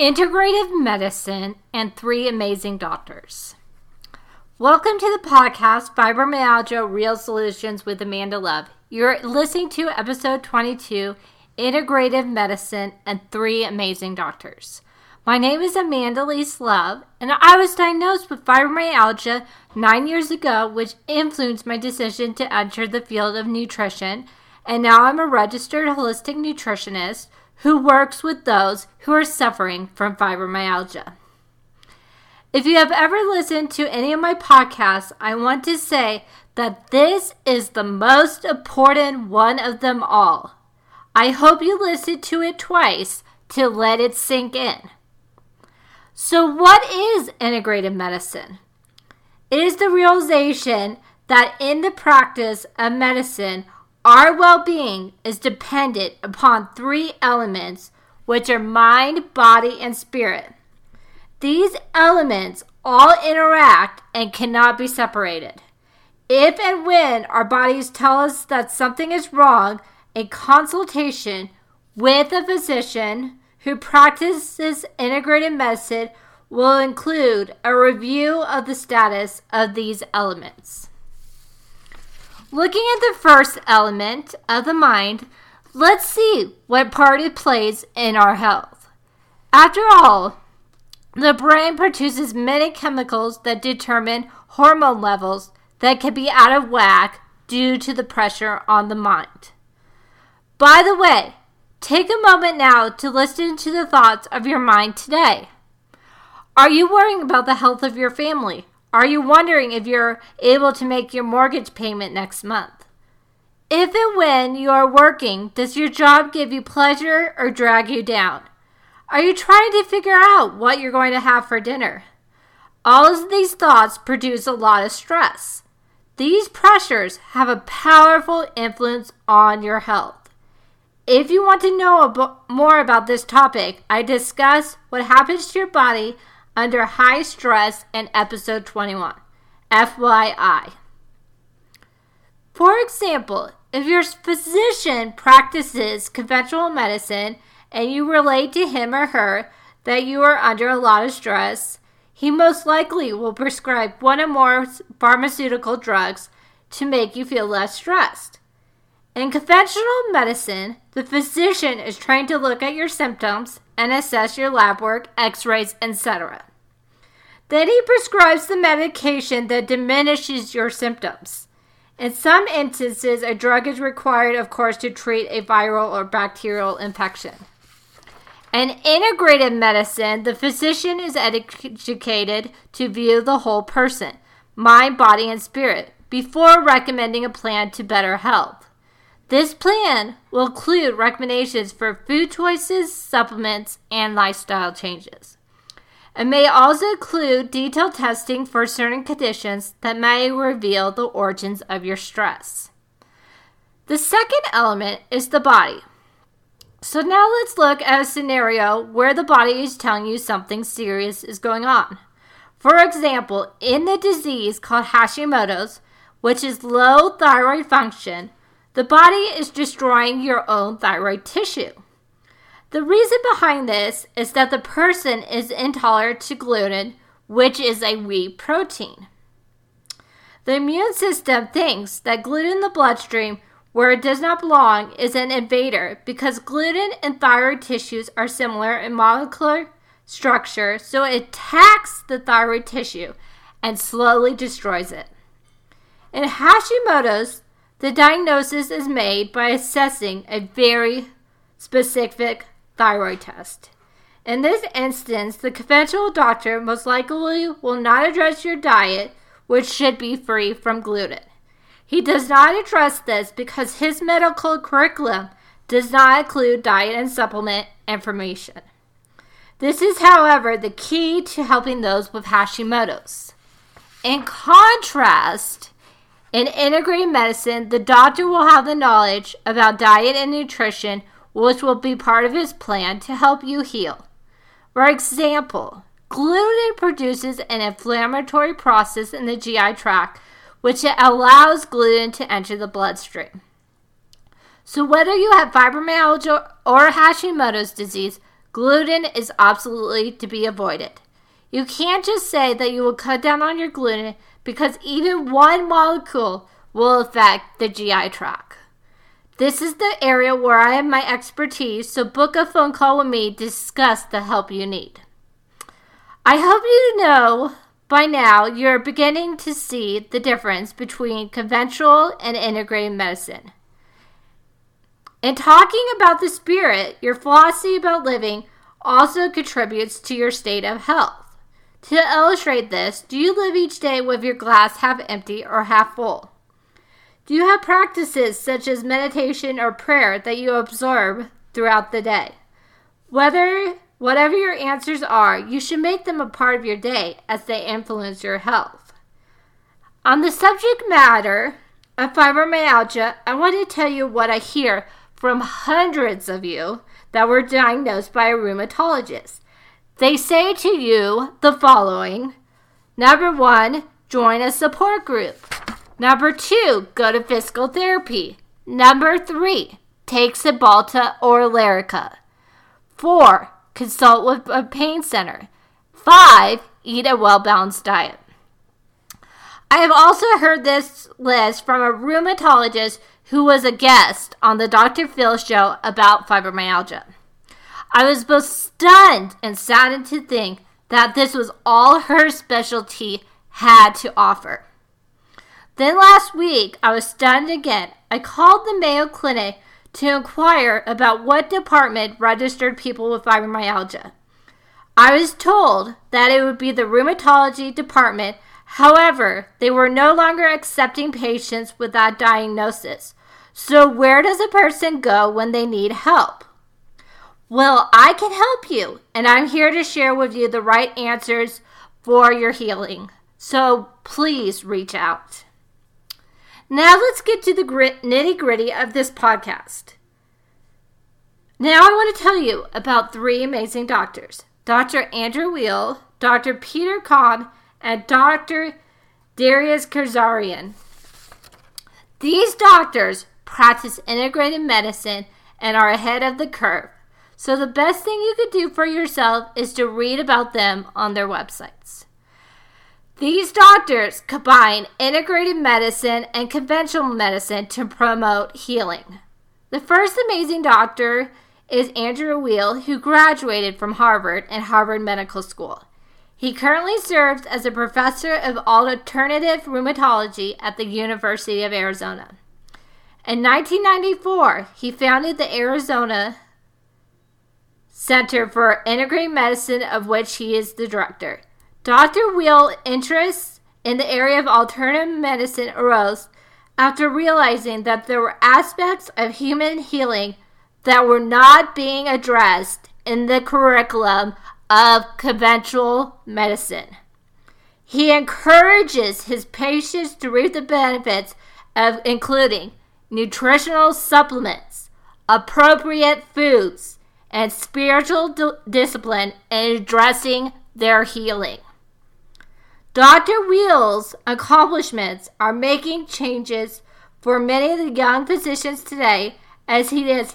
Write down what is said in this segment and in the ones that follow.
integrative medicine, and three amazing doctors. Welcome to the podcast Fibromyalgia Real Solutions with Amanda Love. You're listening to episode 22 Integrative Medicine and Three Amazing Doctors. My name is Amanda Lise Love, and I was diagnosed with fibromyalgia nine years ago, which influenced my decision to enter the field of nutrition. And now I'm a registered holistic nutritionist who works with those who are suffering from fibromyalgia. If you have ever listened to any of my podcasts, I want to say that this is the most important one of them all. I hope you listen to it twice to let it sink in. So, what is integrative medicine? It is the realization that in the practice of medicine, our well being is dependent upon three elements, which are mind, body, and spirit. These elements all interact and cannot be separated. If and when our bodies tell us that something is wrong, a consultation with a physician who practices integrated medicine will include a review of the status of these elements. Looking at the first element of the mind, let's see what part it plays in our health. After all, the brain produces many chemicals that determine hormone levels that can be out of whack due to the pressure on the mind. By the way, take a moment now to listen to the thoughts of your mind today. Are you worrying about the health of your family? Are you wondering if you're able to make your mortgage payment next month? If and when you are working, does your job give you pleasure or drag you down? Are you trying to figure out what you're going to have for dinner? All of these thoughts produce a lot of stress. These pressures have a powerful influence on your health. If you want to know more about this topic, I discuss what happens to your body under high stress in episode 21. FYI. For example, if your physician practices conventional medicine and you relate to him or her that you are under a lot of stress, he most likely will prescribe one or more pharmaceutical drugs to make you feel less stressed. In conventional medicine, the physician is trying to look at your symptoms and assess your lab work, x rays, etc. Then he prescribes the medication that diminishes your symptoms. In some instances, a drug is required, of course, to treat a viral or bacterial infection. In integrated medicine, the physician is educated to view the whole person, mind, body, and spirit, before recommending a plan to better health. This plan will include recommendations for food choices, supplements, and lifestyle changes. It may also include detailed testing for certain conditions that may reveal the origins of your stress. The second element is the body. So now let's look at a scenario where the body is telling you something serious is going on. For example, in the disease called Hashimoto's, which is low thyroid function, the body is destroying your own thyroid tissue. The reason behind this is that the person is intolerant to gluten, which is a wheat protein. The immune system thinks that gluten in the bloodstream, where it does not belong, is an invader because gluten and thyroid tissues are similar in molecular structure, so it attacks the thyroid tissue and slowly destroys it. In Hashimoto's, the diagnosis is made by assessing a very specific thyroid test. In this instance, the conventional doctor most likely will not address your diet, which should be free from gluten. He does not address this because his medical curriculum does not include diet and supplement information. This is, however, the key to helping those with Hashimoto's. In contrast, in integrated medicine, the doctor will have the knowledge about diet and nutrition which will be part of his plan to help you heal. For example, gluten produces an inflammatory process in the GI tract, which allows gluten to enter the bloodstream. So, whether you have fibromyalgia or Hashimoto's disease, Gluten is absolutely to be avoided. You can't just say that you will cut down on your gluten because even one molecule will affect the GI tract. This is the area where I have my expertise, so book a phone call with me discuss the help you need. I hope you know by now you're beginning to see the difference between conventional and integrated medicine. In talking about the spirit, your philosophy about living also contributes to your state of health. To illustrate this, do you live each day with your glass half empty or half full? Do you have practices such as meditation or prayer that you absorb throughout the day? Whether whatever your answers are, you should make them a part of your day as they influence your health. On the subject matter of fibromyalgia, I want to tell you what I hear from hundreds of you that were diagnosed by a rheumatologist. They say to you the following Number one, join a support group. Number two, go to physical therapy. Number three, take Cymbalta or Lyrica. Four, consult with a pain center. Five, eat a well balanced diet. I have also heard this list from a rheumatologist who was a guest on the Dr. Phil show about fibromyalgia. I was both stunned and saddened to think that this was all her specialty had to offer. Then last week, I was stunned again. I called the Mayo Clinic to inquire about what department registered people with fibromyalgia. I was told that it would be the rheumatology department. However, they were no longer accepting patients with that diagnosis. So, where does a person go when they need help? Well, I can help you, and I'm here to share with you the right answers for your healing. So, please reach out. Now let's get to the nitty gritty of this podcast. Now I want to tell you about three amazing doctors Dr. Andrew Weil, Dr. Peter Kahn, and Dr. Darius Kharrazian. These doctors practice integrated medicine and are ahead of the curve. So, the best thing you could do for yourself is to read about them on their websites. These doctors combine integrated medicine and conventional medicine to promote healing. The first amazing doctor is Andrew Weil, who graduated from Harvard and Harvard Medical School. He currently serves as a professor of alternative rheumatology at the University of Arizona. In 1994, he founded the Arizona Center for Integrated Medicine, of which he is the director. Dr. Weil's interest in the area of alternative medicine arose after realizing that there were aspects of human healing that were not being addressed in the curriculum of conventional medicine. He encourages his patients to reap the benefits of including nutritional supplements, appropriate foods, and spiritual d- discipline in addressing their healing. Dr. Weil's accomplishments are making changes for many of the young physicians today as he has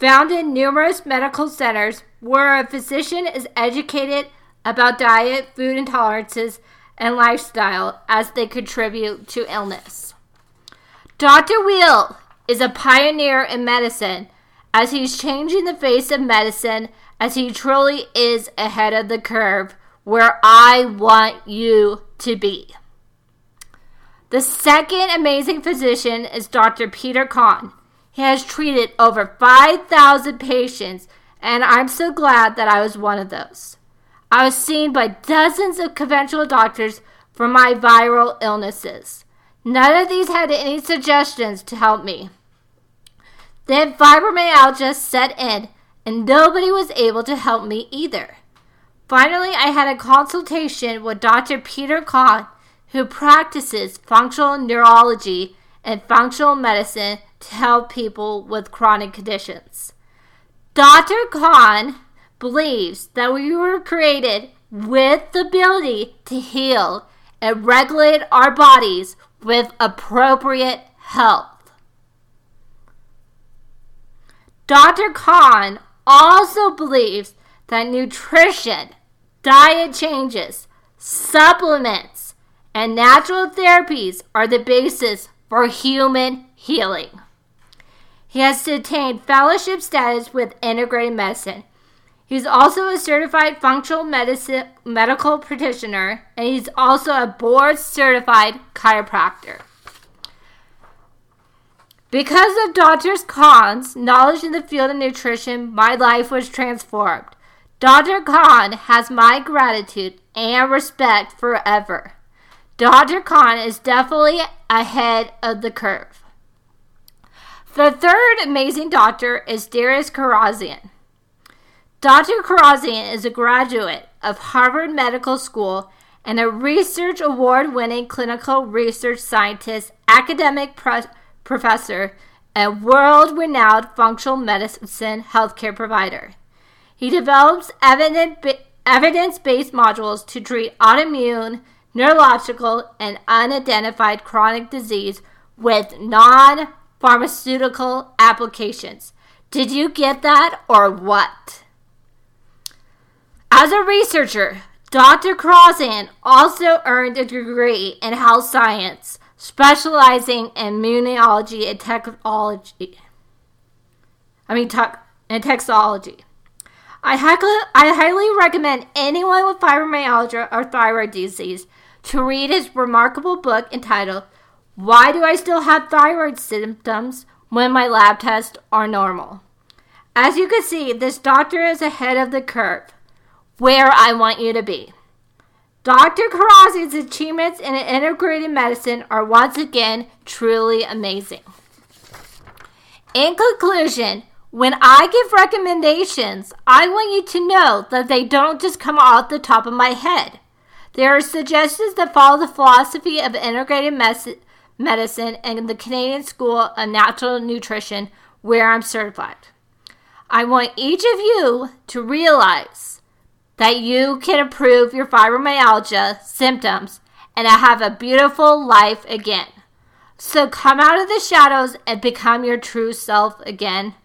founded numerous medical centers where a physician is educated about diet, food intolerances, and lifestyle as they contribute to illness. Dr. Wheel is a pioneer in medicine as he's changing the face of medicine as he truly is ahead of the curve where I want you to be. The second amazing physician is Dr. Peter Kahn. He has treated over 5,000 patients, and I'm so glad that I was one of those. I was seen by dozens of conventional doctors for my viral illnesses. None of these had any suggestions to help me. Then fibromyalgia set in, and nobody was able to help me either. Finally, I had a consultation with Dr. Peter Kahn, who practices functional neurology and functional medicine to help people with chronic conditions. Dr. Kahn believes that we were created with the ability to heal and regulate our bodies with appropriate health. Dr. Kahn also believes that nutrition, diet changes, supplements, and natural therapies are the basis for human healing. He has attained fellowship status with integrated medicine. He's also a certified functional medicine medical practitioner, and he's also a board certified chiropractor. Because of Dr. Khan's knowledge in the field of nutrition, my life was transformed. Dr. Khan has my gratitude and respect forever. Dr. Khan is definitely ahead of the curve. The third amazing doctor is Darius Kharrazian. Dr. Kharrazian is a graduate of Harvard Medical School and a research award winning clinical research scientist, academic pro- professor, and world renowned functional medicine healthcare provider. He develops evidence based modules to treat autoimmune, neurological, and unidentified chronic disease with non pharmaceutical applications. Did you get that or what? As a researcher, Dr. Kharrazian also earned a degree in health science, specializing in immunology and technology. I mean, tech and textology. I, I highly recommend anyone with fibromyalgia or thyroid disease to read his remarkable book entitled Why Do I Still Have Thyroid Symptoms When My Lab Tests Are Normal? As you can see, this doctor is ahead of the curve, where I want you to be. Dr. Kharrazian's achievements in integrated medicine are once again truly amazing. In conclusion, when I give recommendations, I want you to know that they don't just come off the top of my head. There are suggestions that follow the philosophy of integrated mes- medicine and the Canadian School of Natural Nutrition, where I'm certified. I want each of you to realize that you can improve your fibromyalgia symptoms and have a beautiful life again. So come out of the shadows and become your true self again.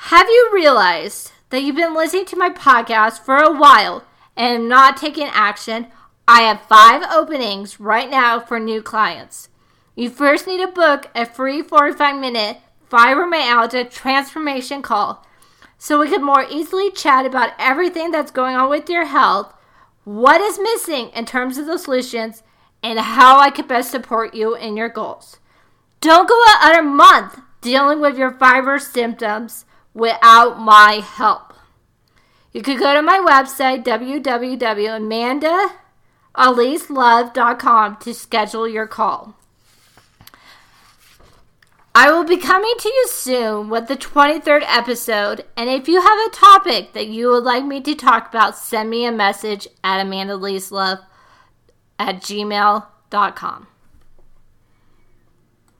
Have you realized that you've been listening to my podcast for a while and not taking action? I have five openings right now for new clients. You first need to book a free 45 minute fibromyalgia transformation call so we can more easily chat about everything that's going on with your health, what is missing in terms of the solutions, and how I can best support you in your goals. Don't go another month dealing with your fiber symptoms without my help. You could go to my website, www.amandaaliselove.com, to schedule your call. I will be coming to you soon with the 23rd episode, and if you have a topic that you would like me to talk about, send me a message at amandaleeslove at gmail.com.